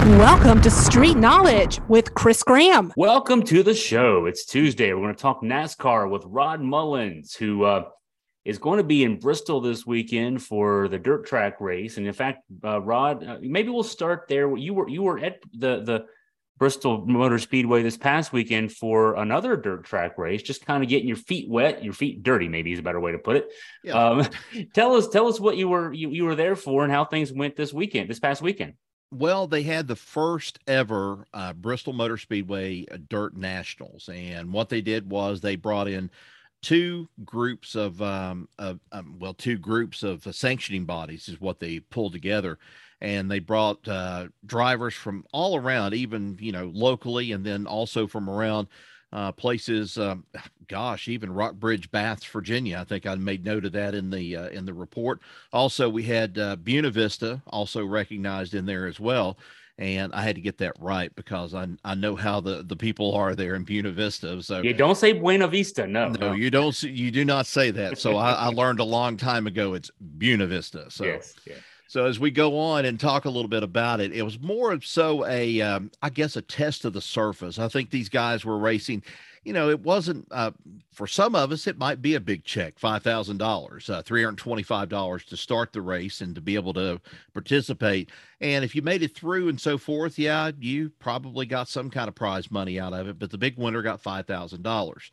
Welcome to Street Knowledge with Chris Graham. Welcome to the show. It's Tuesday. We're going to talk NASCAR with Rod Mullins, who uh, is going to be in Bristol this weekend for the dirt track race. And in fact, uh, Rod, uh, maybe we'll start there. You were you were at the the Bristol Motor Speedway this past weekend for another dirt track race, just kind of getting your feet wet, your feet dirty, maybe is a better way to put it. Yeah. Um, tell us, tell us what you were you, you were there for and how things went this weekend, this past weekend. Well, they had the first ever uh, Bristol Motor Speedway uh, Dirt Nationals, and what they did was they brought in two groups of, um, of um, well, two groups of uh, sanctioning bodies is what they pulled together, and they brought uh, drivers from all around, even you know locally, and then also from around uh, places. Um, gosh, even Rockbridge, Baths, Virginia. I think I made note of that in the uh, in the report. Also, we had uh, Buena Vista also recognized in there as well. And I had to get that right because I I know how the, the people are there in Buena Vista. So you don't say Buena Vista, no, no, no. you don't. You do not say that. So I, I learned a long time ago it's Buena Vista. So yes, yes. So as we go on and talk a little bit about it, it was more of so a, um, I guess, a test of the surface. I think these guys were racing. You know, it wasn't uh, for some of us. It might be a big check, five thousand uh, dollars, three hundred twenty-five dollars to start the race and to be able to participate. And if you made it through and so forth, yeah, you probably got some kind of prize money out of it. But the big winner got five thousand dollars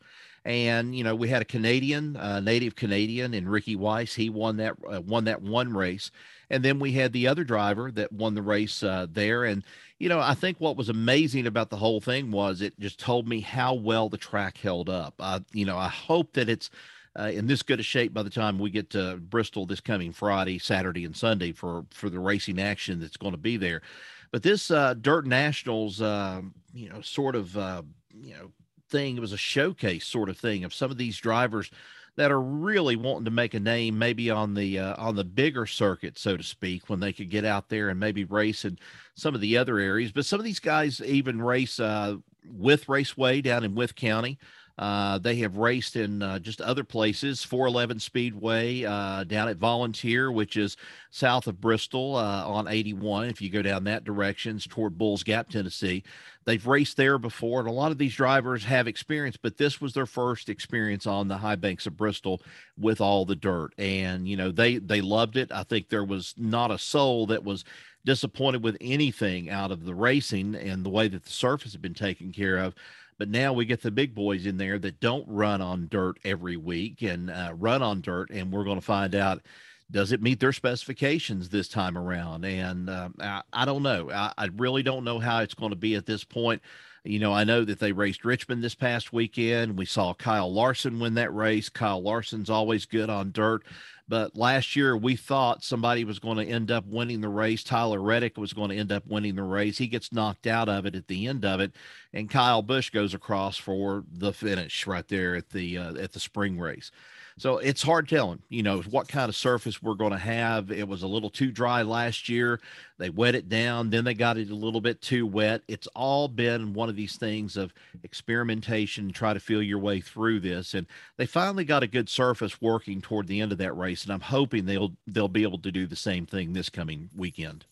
and you know we had a Canadian, uh, native Canadian, and Ricky Weiss. He won that uh, won that one race, and then we had the other driver that won the race uh, there. And you know I think what was amazing about the whole thing was it just told me how well the track held up. Uh, you know I hope that it's. Uh, in this good a shape by the time we get to Bristol this coming Friday, Saturday, and Sunday for for the racing action that's going to be there. But this uh, Dirt Nationals, uh, you know, sort of, uh, you know, thing. It was a showcase sort of thing of some of these drivers that are really wanting to make a name, maybe on the uh, on the bigger circuit, so to speak, when they could get out there and maybe race in some of the other areas. But some of these guys even race uh, Wythe Raceway down in Wythe County. Uh, they have raced in uh, just other places, 411 Speedway uh, down at Volunteer, which is south of Bristol uh, on 81. If you go down that direction toward Bulls Gap, Tennessee, they've raced there before. And a lot of these drivers have experience, but this was their first experience on the high banks of Bristol with all the dirt. And, you know, they, they loved it. I think there was not a soul that was disappointed with anything out of the racing and the way that the surface had been taken care of. But now we get the big boys in there that don't run on dirt every week and uh, run on dirt, and we're going to find out does it meet their specifications this time around? And uh, I, I, don't know. I, I, really don't know how it's going to be at this point. You know, I know that they raced Richmond this past weekend. We saw Kyle Larson win that race. Kyle Larson's always good on dirt. But last year, we thought somebody was going to end up winning the race. Tyler Reddick was going to end up winning the race. He gets knocked out of it at the end of it, and Kyle Busch goes across for the finish right there at the uh, at the spring race. So it's hard telling, you know, what kind of surface we're going to have. It was a little too dry last year. They wet it down, then they got it a little bit too wet. It's all been one of these things of experimentation, try to feel your way through this. And they finally got a good surface working toward the end of that race. And I'm hoping they'll they'll be able to do the same thing this coming weekend.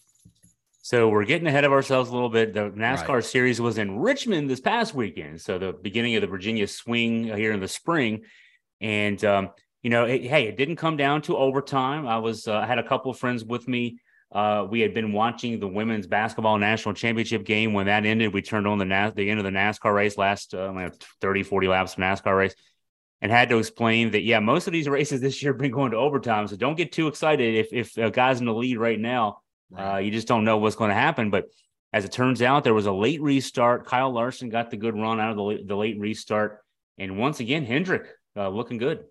So we're getting ahead of ourselves a little bit. The NASCAR right. series was in Richmond this past weekend. So the beginning of the Virginia swing here in the spring. And um, you know, it, hey, it didn't come down to overtime. I was uh, I had a couple of friends with me. Uh, we had been watching the women's basketball national championship game. When that ended, we turned on the NAS- the end of the NASCAR race, last uh, 30, 40 laps of NASCAR race, and had to explain that yeah, most of these races this year have been going to overtime. So don't get too excited if if a guy's in the lead right now. Uh, you just don't know what's going to happen. But as it turns out, there was a late restart. Kyle Larson got the good run out of the, the late restart, and once again, Hendrick uh, looking good.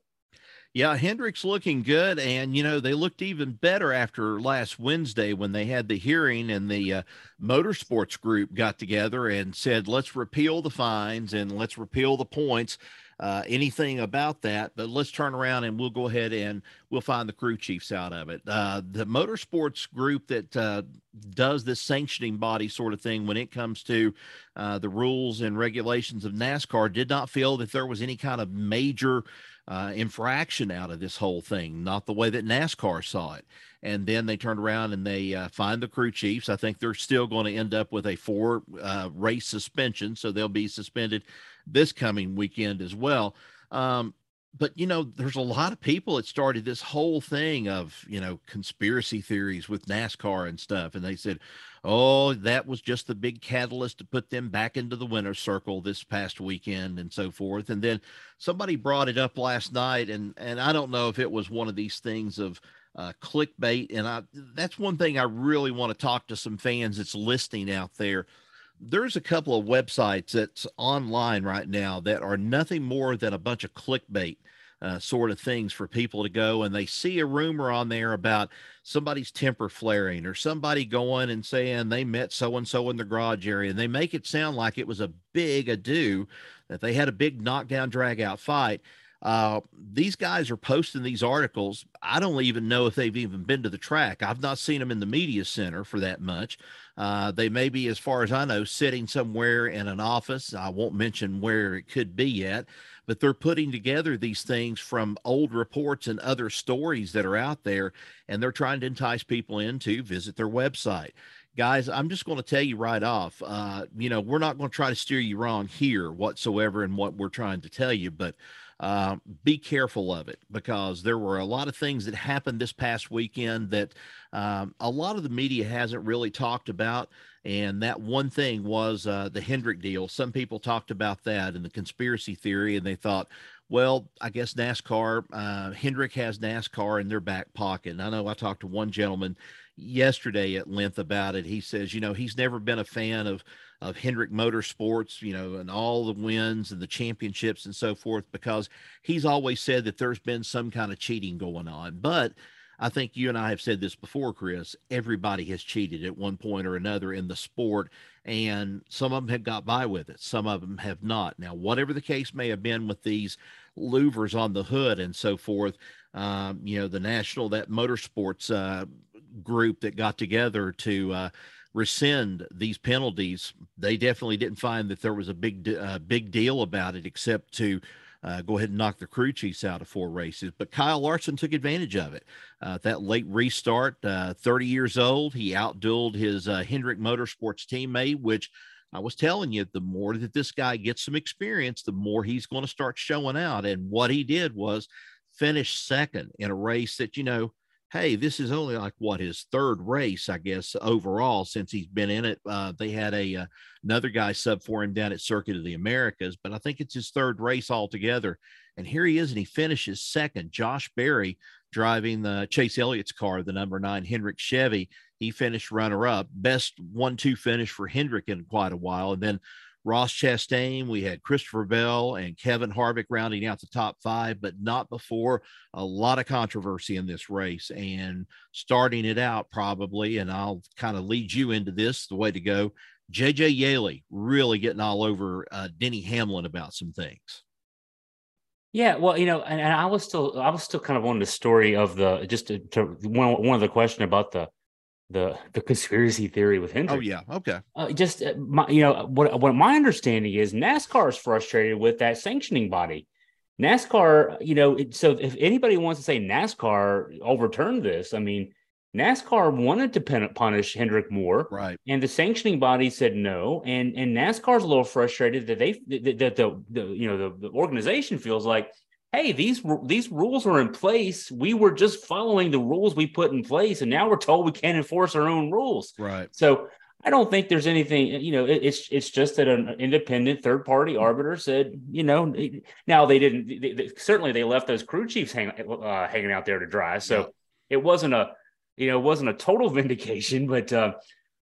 Yeah, Hendrick's looking good, and you know they looked even better after last Wednesday when they had the hearing and the uh, motorsports group got together and said, "Let's repeal the fines and let's repeal the points." Uh, anything about that, but let's turn around and we'll go ahead and we'll find the crew chiefs out of it. Uh, the motorsports group that uh, does this sanctioning body sort of thing when it comes to uh, the rules and regulations of NASCAR did not feel that there was any kind of major uh, infraction out of this whole thing, not the way that NASCAR saw it. And then they turned around and they uh, find the crew chiefs. I think they're still going to end up with a four uh, race suspension, so they'll be suspended this coming weekend as well. Um, but you know, there's a lot of people that started this whole thing of you know conspiracy theories with NASCAR and stuff, and they said, "Oh, that was just the big catalyst to put them back into the winner's circle this past weekend and so forth." And then somebody brought it up last night, and and I don't know if it was one of these things of uh, clickbait, and I that's one thing I really want to talk to some fans that's listening out there. There's a couple of websites that's online right now that are nothing more than a bunch of clickbait uh, sort of things for people to go and they see a rumor on there about somebody's temper flaring or somebody going and saying they met so and so in the garage area and they make it sound like it was a big ado that they had a big knockdown drag out fight uh, these guys are posting these articles. I don't even know if they've even been to the track. I've not seen them in the media center for that much. Uh, they may be, as far as I know, sitting somewhere in an office. I won't mention where it could be yet, but they're putting together these things from old reports and other stories that are out there, and they're trying to entice people in to visit their website guys i'm just going to tell you right off uh, you know we're not going to try to steer you wrong here whatsoever in what we're trying to tell you but uh, be careful of it because there were a lot of things that happened this past weekend that um, a lot of the media hasn't really talked about. And that one thing was uh, the Hendrick deal. Some people talked about that and the conspiracy theory, and they thought, well, I guess NASCAR, uh, Hendrick has NASCAR in their back pocket. And I know I talked to one gentleman yesterday at length about it. He says, you know, he's never been a fan of of Hendrick Motorsports, you know, and all the wins and the championships and so forth, because he's always said that there's been some kind of cheating going on. But I think you and I have said this before, Chris. Everybody has cheated at one point or another in the sport, and some of them have got by with it. Some of them have not. Now, whatever the case may have been with these louvers on the hood and so forth, um, you know, the national that motorsports uh, group that got together to uh, rescind these penalties, they definitely didn't find that there was a big uh, big deal about it, except to uh, go ahead and knock the crew chiefs out of four races. But Kyle Larson took advantage of it. Uh, that late restart, uh, 30 years old, he outdueled his uh, Hendrick Motorsports teammate, which I was telling you, the more that this guy gets some experience, the more he's going to start showing out. And what he did was finish second in a race that, you know, hey, this is only like what his third race, I guess, overall since he's been in it. Uh, they had a uh, another guy sub for him down at Circuit of the Americas, but I think it's his third race altogether. And here he is, and he finishes second. Josh Berry driving the Chase Elliott's car, the number nine Hendrick Chevy. He finished runner up, best one two finish for Hendrick in quite a while, and then Ross Chastain, we had Christopher Bell and Kevin Harvick rounding out the top five, but not before a lot of controversy in this race. And starting it out, probably, and I'll kind of lead you into this the way to go. JJ Yeley really getting all over uh, Denny Hamlin about some things. Yeah, well, you know, and, and, I was still, I was still kind of on the story of the just to, to one one of the question about the the the conspiracy theory with Hendrick. Oh yeah, okay. Uh, just uh, my, you know what what my understanding is NASCAR is frustrated with that sanctioning body. NASCAR, you know, so if anybody wants to say NASCAR overturned this, I mean, NASCAR wanted to punish Hendrick more, right? And the sanctioning body said no, and and NASCAR's a little frustrated that they that the, the you know the, the organization feels like hey these these rules are in place. We were just following the rules we put in place and now we're told we can't enforce our own rules. Right. So i don't think there's anything you know it, it's it's just that an independent third party arbiter said you know now they didn't they, they, certainly they left those crew chiefs hang, uh, hanging out there to dry. So yeah. it wasn't a you know it wasn't a total vindication but uh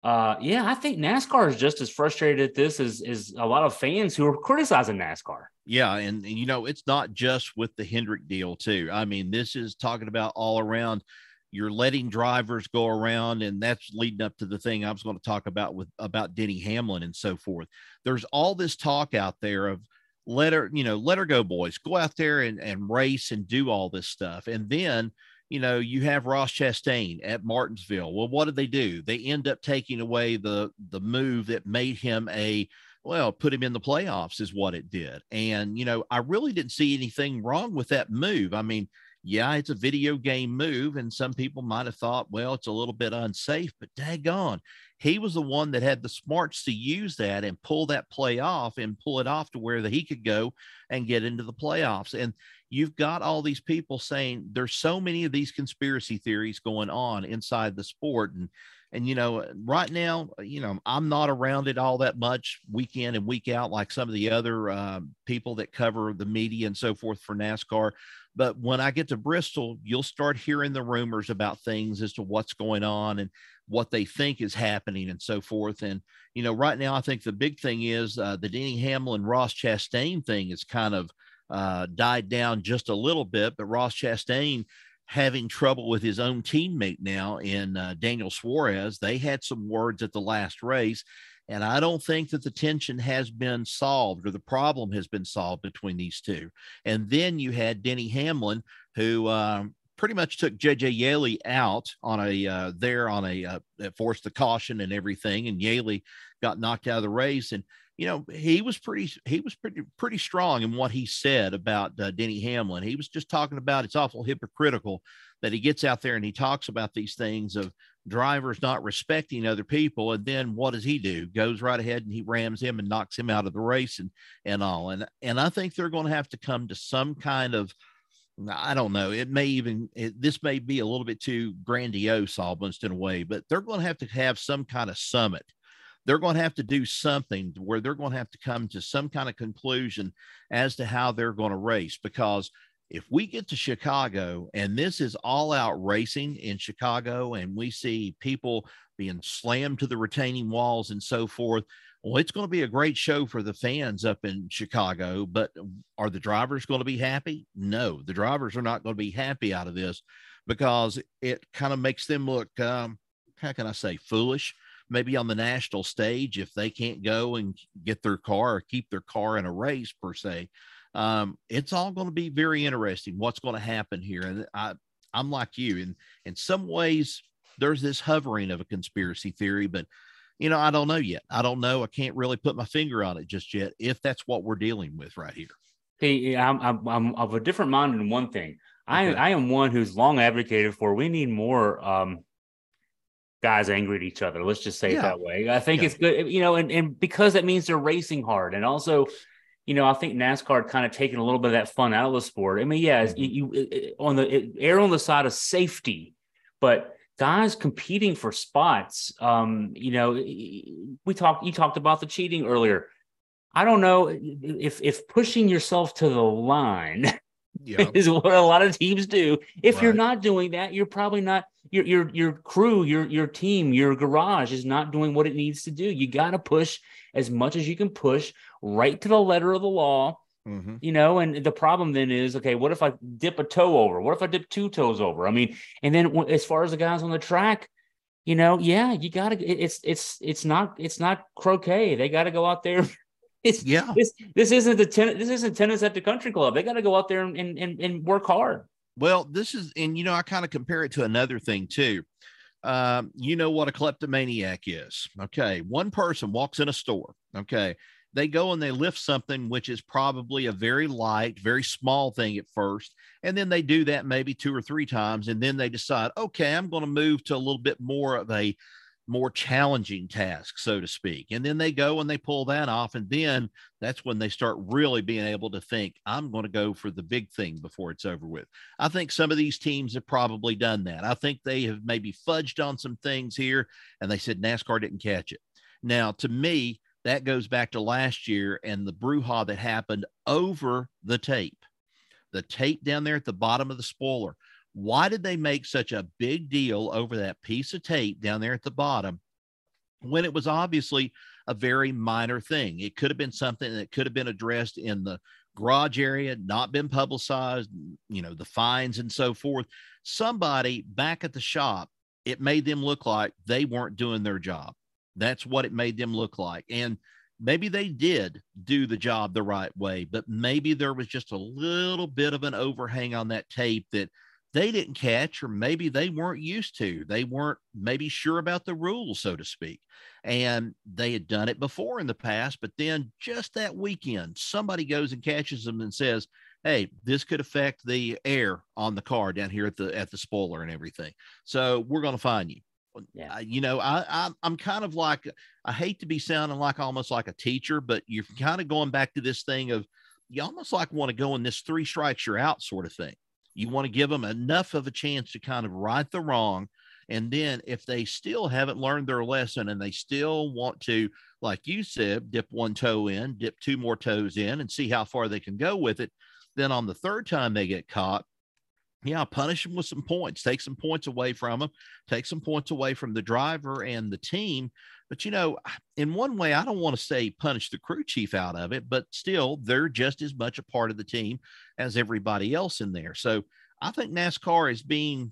uh, yeah, I think NASCAR is just as frustrated at this as, as a lot of fans who are criticizing NASCAR. Yeah, and, and you know, it's not just with the Hendrick deal, too. I mean, this is talking about all around. You're letting drivers go around, and that's leading up to the thing I was going to talk about with about Denny Hamlin and so forth. There's all this talk out there of let her, you know, let her go, boys. Go out there and, and race and do all this stuff. And then you know, you have Ross Chastain at Martinsville. Well, what did they do? They end up taking away the the move that made him a well, put him in the playoffs is what it did. And, you know, I really didn't see anything wrong with that move. I mean, yeah, it's a video game move, and some people might have thought, well, it's a little bit unsafe, but daggone, he was the one that had the smarts to use that and pull that play off and pull it off to where that he could go and get into the playoffs. And you've got all these people saying there's so many of these conspiracy theories going on inside the sport, and and you know, right now, you know, I'm not around it all that much week in and week out like some of the other uh, people that cover the media and so forth for NASCAR. But when I get to Bristol, you'll start hearing the rumors about things as to what's going on and what they think is happening and so forth. And you know, right now, I think the big thing is uh, the Denny Hamlin Ross Chastain thing is kind of uh, died down just a little bit, but Ross Chastain having trouble with his own teammate now in uh, Daniel Suarez. They had some words at the last race, and I don't think that the tension has been solved or the problem has been solved between these two. And then you had Denny Hamlin, who um, pretty much took JJ Yeley out on a uh, there on a uh, forced the caution and everything, and Yeley got knocked out of the race. And you know, he was pretty he was pretty pretty strong in what he said about uh, Denny Hamlin. He was just talking about it's awful hypocritical that he gets out there and he talks about these things of drivers not respecting other people, and then what does he do? Goes right ahead and he rams him and knocks him out of the race and and all. And and I think they're going to have to come to some kind of I don't know. It may even it, this may be a little bit too grandiose, almost in a way, but they're going to have to have some kind of summit they're going to have to do something where they're going to have to come to some kind of conclusion as to how they're going to race. Because if we get to Chicago and this is all out racing in Chicago and we see people being slammed to the retaining walls and so forth, well, it's going to be a great show for the fans up in Chicago. But are the drivers going to be happy? No, the drivers are not going to be happy out of this because it kind of makes them look, um, how can I say, foolish maybe on the national stage if they can't go and get their car or keep their car in a race per se. Um, it's all going to be very interesting what's going to happen here. And I, I'm like you, in in some ways, there's this hovering of a conspiracy theory, but you know, I don't know yet. I don't know. I can't really put my finger on it just yet. If that's what we're dealing with right here. Hey, I'm I'm, I'm of a different mind in one thing. I I am one who's long advocated for we need more um guys angry at each other. Let's just say yeah. it that way. I think yeah. it's good, you know, and, and because that means they're racing hard. And also, you know, I think NASCAR kind of taking a little bit of that fun out of the sport. I mean, yeah, mm-hmm. you, you, on the err on the side of safety, but guys competing for spots. Um, you know, we talked. You talked about the cheating earlier. I don't know if if pushing yourself to the line yeah. is what a lot of teams do. If right. you're not doing that, you're probably not your your your crew, your your team, your garage is not doing what it needs to do. You got to push as much as you can push right to the letter of the law. Mm-hmm. You know, and the problem then is okay. What if I dip a toe over? What if I dip two toes over? I mean, and then as far as the guys on the track, you know, yeah, you got to. It's it's it's not it's not croquet. They got to go out there It's, yeah. This this isn't the ten, this isn't tennis at the country club. They got to go out there and, and and work hard. Well, this is, and you know, I kind of compare it to another thing too. Um, you know what a kleptomaniac is. Okay. One person walks in a store. Okay. They go and they lift something which is probably a very light, very small thing at first. And then they do that maybe two or three times. And then they decide, okay, I'm going to move to a little bit more of a more challenging task, so to speak. And then they go and they pull that off. And then that's when they start really being able to think, I'm going to go for the big thing before it's over with. I think some of these teams have probably done that. I think they have maybe fudged on some things here and they said NASCAR didn't catch it. Now, to me, that goes back to last year and the brouhaha that happened over the tape. The tape down there at the bottom of the spoiler why did they make such a big deal over that piece of tape down there at the bottom when it was obviously a very minor thing? It could have been something that could have been addressed in the garage area, not been publicized, you know, the fines and so forth. Somebody back at the shop, it made them look like they weren't doing their job. That's what it made them look like. And maybe they did do the job the right way, but maybe there was just a little bit of an overhang on that tape that they didn't catch, or maybe they weren't used to. They weren't maybe sure about the rules, so to speak. And they had done it before in the past, but then just that weekend, somebody goes and catches them and says, Hey, this could affect the air on the car down here at the at the spoiler and everything. So we're going to find you. Yeah. you know, I, I I'm kind of like I hate to be sounding like almost like a teacher, but you're kind of going back to this thing of you almost like want to go in this three strikes you're out sort of thing. You want to give them enough of a chance to kind of right the wrong. And then if they still haven't learned their lesson and they still want to, like you said, dip one toe in, dip two more toes in and see how far they can go with it, then on the third time they get caught, yeah, punish them with some points, take some points away from them, take some points away from the driver and the team. But, you know, in one way, I don't want to say punish the crew chief out of it, but still, they're just as much a part of the team as everybody else in there. So I think NASCAR is being,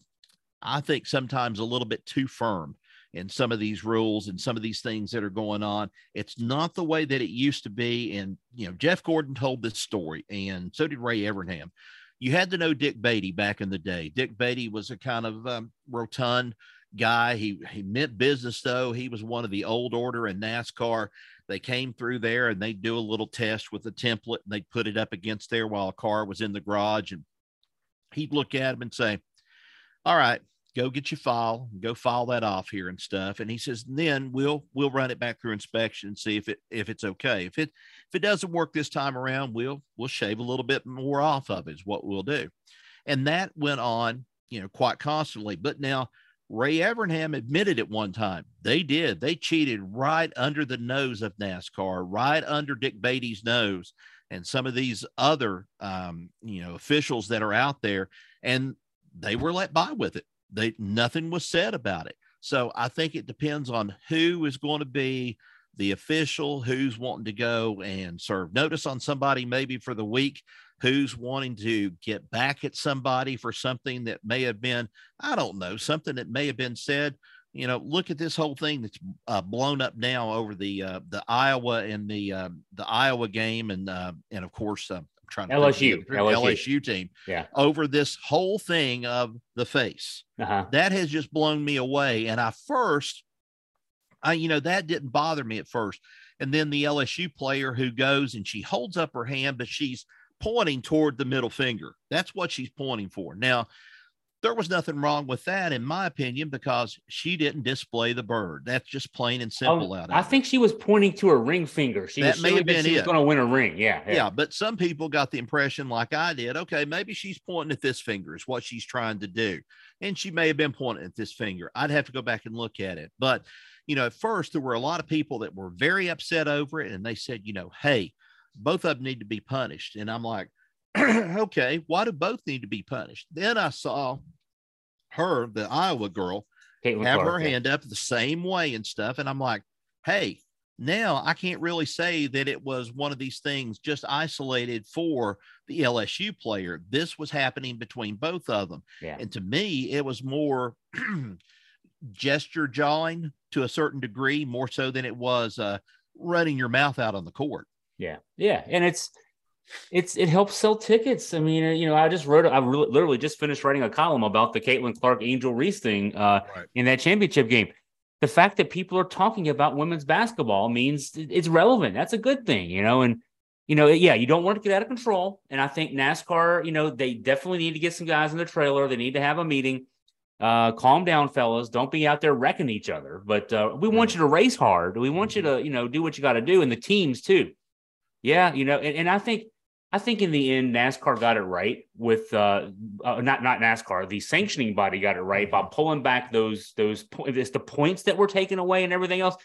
I think, sometimes a little bit too firm in some of these rules and some of these things that are going on. It's not the way that it used to be. And, you know, Jeff Gordon told this story, and so did Ray Evernham. You had to know Dick Beaty back in the day. Dick Beaty was a kind of um, rotund guy. He he meant business though. He was one of the old order in NASCAR. They came through there and they'd do a little test with a template and they'd put it up against there while a car was in the garage. And he'd look at him and say, All right, go get your file, go file that off here and stuff. And he says, then we'll we'll run it back through inspection and see if it if it's okay. If it if it doesn't work this time around, we'll we'll shave a little bit more off of it is what we'll do. And that went on, you know, quite constantly. But now Ray Evernham admitted at one time they did. They cheated right under the nose of NASCAR, right under Dick Beaty's nose, and some of these other, um, you know, officials that are out there, and they were let by with it. They nothing was said about it. So I think it depends on who is going to be the official, who's wanting to go and serve notice on somebody maybe for the week who's wanting to get back at somebody for something that may have been, I don't know, something that may have been said. You know, look at this whole thing that's uh, blown up now over the uh, the Iowa and the uh, the Iowa game, and uh, and of course, uh, I'm trying to LSU, LSU LSU team, yeah, over this whole thing of the face. Uh-huh. That has just blown me away. And I first, I you know, that didn't bother me at first. And then the LSU player who goes and she holds up her hand, but she's pointing toward the middle finger. That's what she's pointing for. Now, there was nothing wrong with that, in my opinion, because she didn't display the bird. That's just plain and oh, simple oh, out I think she was pointing to her ring finger. She that may have been she it. was going to win a ring. Yeah, yeah, yeah. But some people got the impression, like I did, okay, maybe she's pointing at this finger, is what she's trying to do. And she may have been pointing at this finger. I'd have to go back and look at it. But, you know, at first, there were a lot of people that were very upset over it. And they said, you know, hey, both of them need to be punished. And I'm like, okay, why do both need to be punished? Then I saw her, the Iowa girl, Caitlin have Clark, her yeah. hand up the same way and stuff. And I'm like, hey, now I can't really say that it was one of these things just isolated for the LSU player. This was happening between both of them. Yeah. And to me, it was more gesture jawing to a certain degree, more so than it was uh, running your mouth out on the court. Yeah, yeah, and it's it's it helps sell tickets. I mean, you know, I just wrote, I re- literally just finished writing a column about the Caitlin Clark Angel Reese thing uh, right. in that championship game. The fact that people are talking about women's basketball means it's relevant. That's a good thing, you know. And you know, yeah, you don't want to get out of control. And I think NASCAR, you know, they definitely need to get some guys in the trailer. They need to have a meeting. Uh, calm down, fellas. Don't be out there wrecking each other. But uh, we want you to race hard. We want you to, you know, do what you got to do, and the teams too. Yeah, you know, and, and I think I think in the end, NASCAR got it right with uh, uh, not not NASCAR, the sanctioning body got it right by pulling back those those it's the points that were taken away and everything else.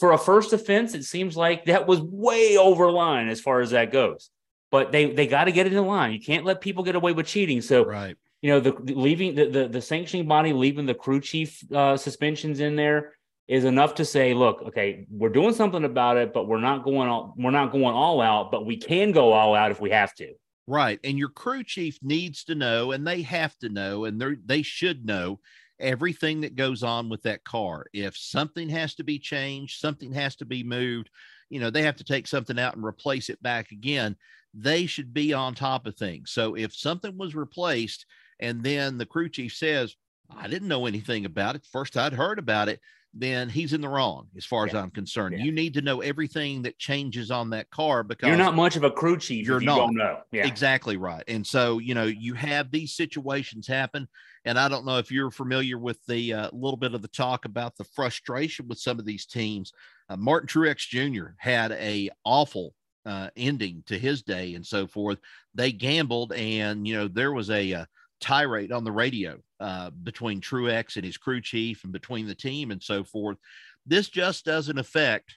For a first offense, it seems like that was way over line as far as that goes. But they they got to get it in line. You can't let people get away with cheating. So right. you know the, the leaving the, the, the sanctioning body leaving the crew chief uh, suspensions in there is enough to say, look, okay, we're doing something about it, but we're not going all we're not going all out, but we can go all out if we have to. Right. And your crew chief needs to know, and they have to know, and they they should know everything that goes on with that car. If something has to be changed, something has to be moved, you know, they have to take something out and replace it back again. They should be on top of things. So if something was replaced and then the crew chief says, I didn't know anything about it. First I'd heard about it, then he's in the wrong as far yeah. as I'm concerned. Yeah. You need to know everything that changes on that car because you're not much of a crew chief. You're not. You know. Yeah. Exactly right. And so, you know, you have these situations happen. And I don't know if you're familiar with the uh, little bit of the talk about the frustration with some of these teams. Uh, Martin Truex Jr. had a awful uh, ending to his day and so forth. They gambled, and you know there was a, a uh, tirade on the radio uh, between Truex and his crew chief, and between the team and so forth. This just doesn't affect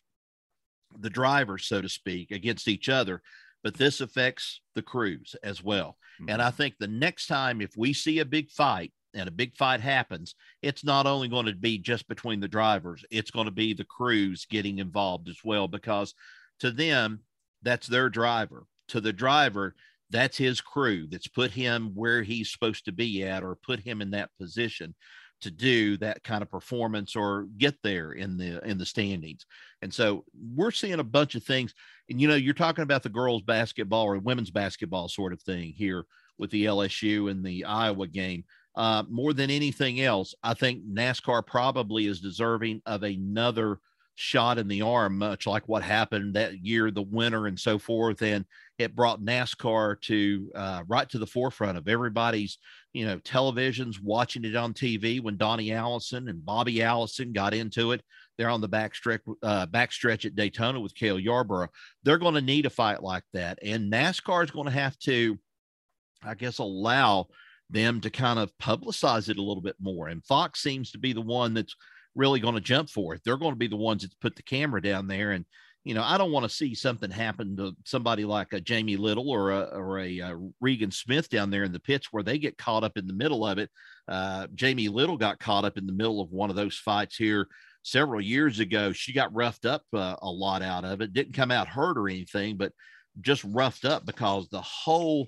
the drivers, so to speak, against each other, but this affects the crews as well. Mm-hmm. And I think the next time, if we see a big fight and a big fight happens, it's not only going to be just between the drivers, it's going to be the crews getting involved as well, because to them, that's their driver. To the driver, that's his crew that's put him where he's supposed to be at or put him in that position to do that kind of performance or get there in the in the standings. And so we're seeing a bunch of things. And you know you're talking about the girls basketball or women's basketball sort of thing here with the lsu and the iowa game. Uh, more than anything else i think nascar probably is deserving of another shot in the arm, much like what happened that year, the winter and so forth. And it brought NASCAR to uh, right to the forefront of everybody's, you know, televisions, watching it on TV when Donnie Allison and Bobby Allison got into it. They're on the backstretch, uh, backstretch at Daytona with Cale Yarborough. They're going to need a fight like that. And NASCAR is going to have to, I guess, allow them to kind of publicize it a little bit more. And Fox seems to be the one that's really going to jump for it. They're going to be the ones that put the camera down there. And, you know, I don't want to see something happen to somebody like a Jamie Little or a, or a, a uh, Regan Smith down there in the pits where they get caught up in the middle of it. Uh, Jamie Little got caught up in the middle of one of those fights here several years ago. She got roughed up uh, a lot out of it. Didn't come out hurt or anything, but just roughed up because the whole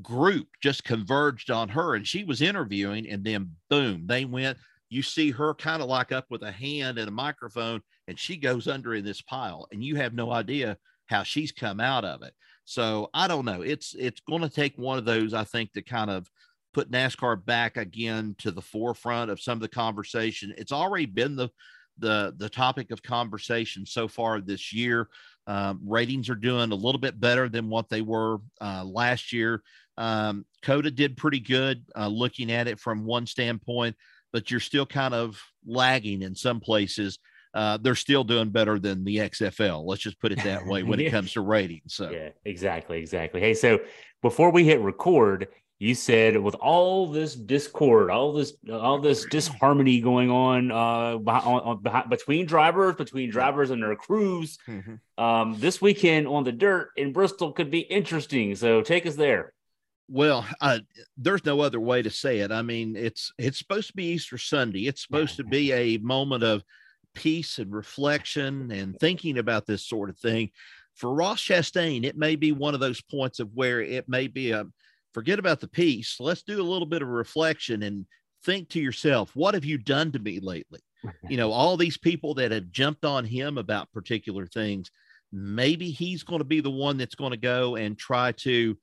group just converged on her and she was interviewing and then boom they went you see her kind of like up with a hand and a microphone and she goes under in this pile and you have no idea how she's come out of it. So i don't know. It's it's going to take one of those i think to kind of put nascar back again to the forefront of some of the conversation. It's already been the the the topic of conversation so far this year. Um, ratings are doing a little bit better than what they were uh, last year. Um, COTA did pretty good uh, looking at it from one standpoint but you're still kind of lagging in some places. Uh, they're still doing better than the XFL. Let's just put it that way when it comes to ratings. So yeah, exactly, exactly. Hey, so before we hit record, you said with all this discord, all this, all this disharmony going on, uh, behind, behind, between drivers, between drivers and their crews, mm-hmm. um, this weekend on the dirt in Bristol could be interesting. So take us there. Well, uh, there's no other way to say it. I mean, it's it's supposed to be Easter Sunday. It's supposed to be a moment of peace and reflection and thinking about this sort of thing. For Ross Chastain, it may be one of those points of where it may be a forget about the peace. Let's do a little bit of reflection and think to yourself, what have you done to me lately? you know, all these people that have jumped on him about particular things. Maybe he's going to be the one that's going to go and try to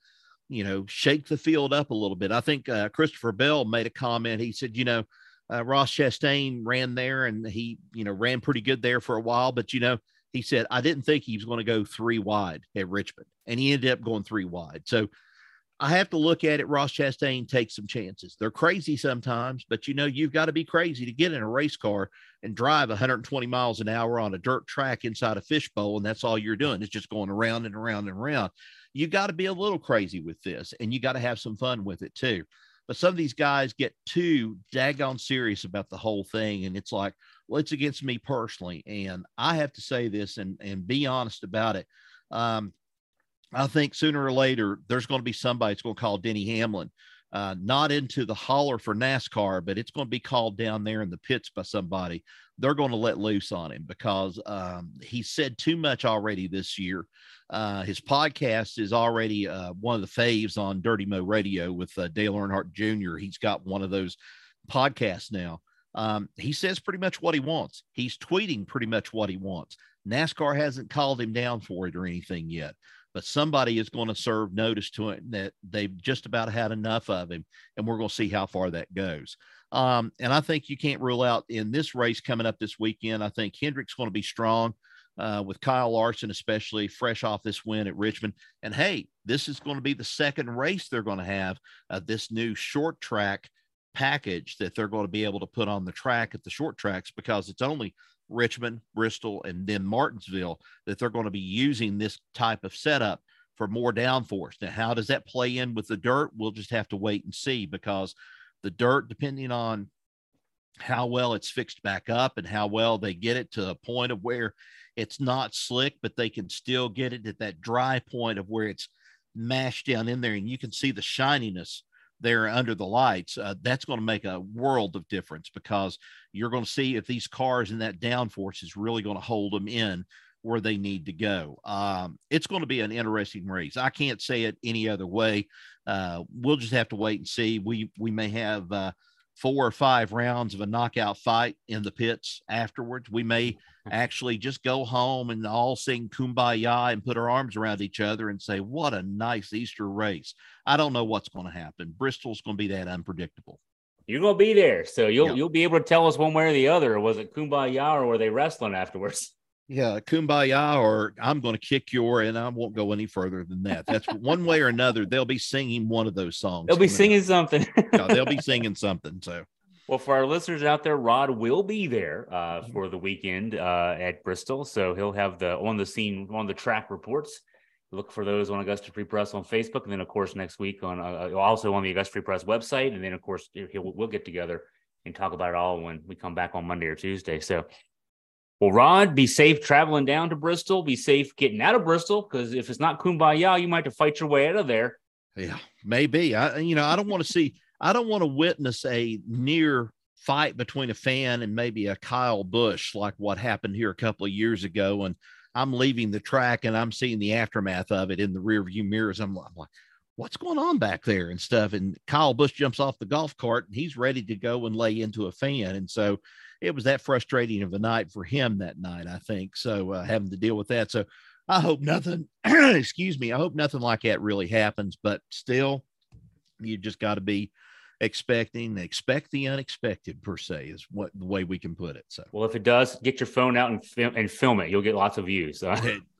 you know, shake the field up a little bit. I think uh, Christopher Bell made a comment. He said, you know, uh, Ross Chastain ran there and he, you know, ran pretty good there for a while. But, you know, he said, I didn't think he was going to go three wide at Richmond. And he ended up going three wide. So I have to look at it. Ross Chastain takes some chances. They're crazy sometimes, but you know, you've got to be crazy to get in a race car and drive 120 miles an hour on a dirt track inside a fishbowl. And that's all you're doing. is just going around and around and around you got to be a little crazy with this and you got to have some fun with it too. But some of these guys get too daggone serious about the whole thing. And it's like, well, it's against me personally. And I have to say this and, and be honest about it. Um, I think sooner or later, there's going to be somebody that's going to call Denny Hamlin uh, not into the holler for NASCAR, but it's going to be called down there in the pits by somebody. They're going to let loose on him because um, he said too much already this year. Uh, his podcast is already uh, one of the faves on Dirty Mo Radio with uh, Dale Earnhardt Jr. He's got one of those podcasts now. Um, he says pretty much what he wants. He's tweeting pretty much what he wants. NASCAR hasn't called him down for it or anything yet but somebody is going to serve notice to it that they've just about had enough of him, and we're going to see how far that goes. Um, and I think you can't rule out in this race coming up this weekend. I think Hendrick's going to be strong uh, with Kyle Larson, especially fresh off this win at Richmond. And hey, this is going to be the second race they're going to have uh, this new short track package that they're going to be able to put on the track at the short tracks because it's only Richmond, Bristol, and then Martinsville that they're going to be using this type of setup for more downforce. Now, how does that play in with the dirt? We'll just have to wait and see because the dirt, depending on how well it's fixed back up and how well they get it to a point of where it's not slick, but they can still get it at that dry point of where it's mashed down in there and you can see the shininess there under the lights, uh, that's going to make a world of difference because you're going to see if these cars in that downforce is really going to hold them in where they need to go. Um, it's going to be an interesting race. I can't say it any other way. Uh, we'll just have to wait and see. We we may have uh, four or five rounds of a knockout fight in the pits afterwards. We may mm-hmm. actually just go home and all sing kumbaya and put our arms around each other and say, What a nice Easter race. I don't know what's going to happen. Bristol's going to be that unpredictable. You're going to be there. So you'll, you'll be able to tell us one way or the other. Was it kumbaya or were they wrestling afterwards? Yeah, kumbaya, or I'm going to kick your, and I won't go any further than that. That's one way or another. They'll be singing one of those songs. They'll be singing something. yeah, they'll be singing something. So, well, for our listeners out there, Rod will be there uh, mm-hmm. for the weekend uh, at Bristol, so he'll have the on the scene, on the track reports. Look for those on Augusta Free Press on Facebook, and then of course next week on uh, uh also on the Augusta Free Press website, and then of course we'll get together and talk about it all when we come back on Monday or Tuesday. So well, Rod, be safe traveling down to Bristol. Be safe getting out of Bristol because if it's not kumbaya, you might have to fight your way out of there. Yeah, maybe. I, you know, I don't want to see. I don't want to witness a near fight between a fan and maybe a Kyle Busch like what happened here a couple of years ago. And I'm leaving the track and I'm seeing the aftermath of it in the rear view mirrors. I'm, I'm like, what's going on back there and stuff. And Kyle Busch jumps off the golf cart and he's ready to go and lay into a fan. And so it was that frustrating of a night for him that night, I think. So uh, having to deal with that. So I hope nothing, excuse me, I hope nothing like that really happens, but still, you just got to be expecting expect the unexpected per se is what the way we can put it so well if it does get your phone out and film and film it you'll get lots of views so.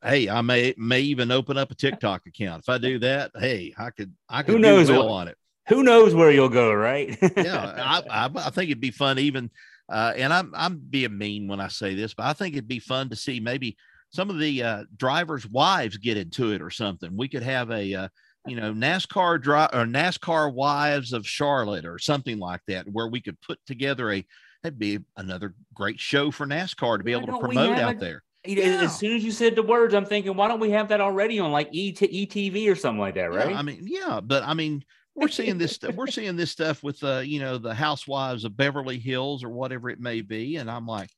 hey i may may even open up a tiktok account if i do that hey i could i could who knows well what, on it who knows where you'll go right yeah I, I, I think it'd be fun even uh, and I'm I'm being mean when I say this, but I think it'd be fun to see maybe some of the uh, drivers' wives get into it or something. We could have a uh, you know NASCAR drive or NASCAR wives of Charlotte or something like that, where we could put together a that'd be another great show for NASCAR to be able to promote out a, there. Yeah. As soon as you said the words, I'm thinking, why don't we have that already on like ET, ETV or something like that, right? Yeah, I mean, yeah, but I mean, we're seeing this we're seeing this stuff with uh you know the housewives of beverly hills or whatever it may be and i'm like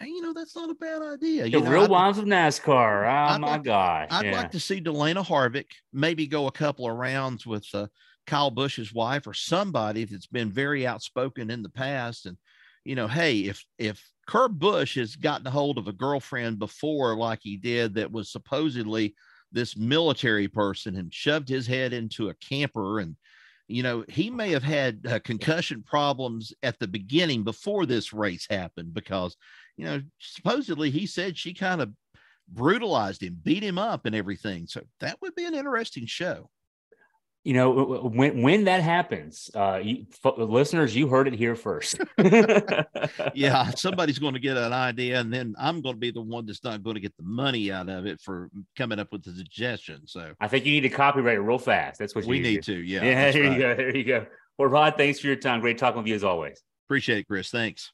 hey, you know that's not a bad idea the know, real I'd, wives of nascar oh I'd my like, gosh i'd yeah. like to see Delana harvick maybe go a couple of rounds with uh, kyle busch's wife or somebody that's been very outspoken in the past and you know hey if if Kurt Busch has gotten a hold of a girlfriend before like he did that was supposedly this military person and shoved his head into a camper and you know he may have had uh, concussion problems at the beginning before this race happened because you know supposedly he said she kind of brutalized him beat him up and everything. So that would be an interesting show you know when when that happens uh you, f- listeners you heard it here first. Yeah somebody's going to get an idea and then i'm going to be the one that's not going to get the money out of it for coming up with the suggestion so. I think you need to copyright it real fast that's what we need to. to yeah yeah there right. you go there you go. Well rod thanks for your time great talking with you as always. Appreciate it chris thanks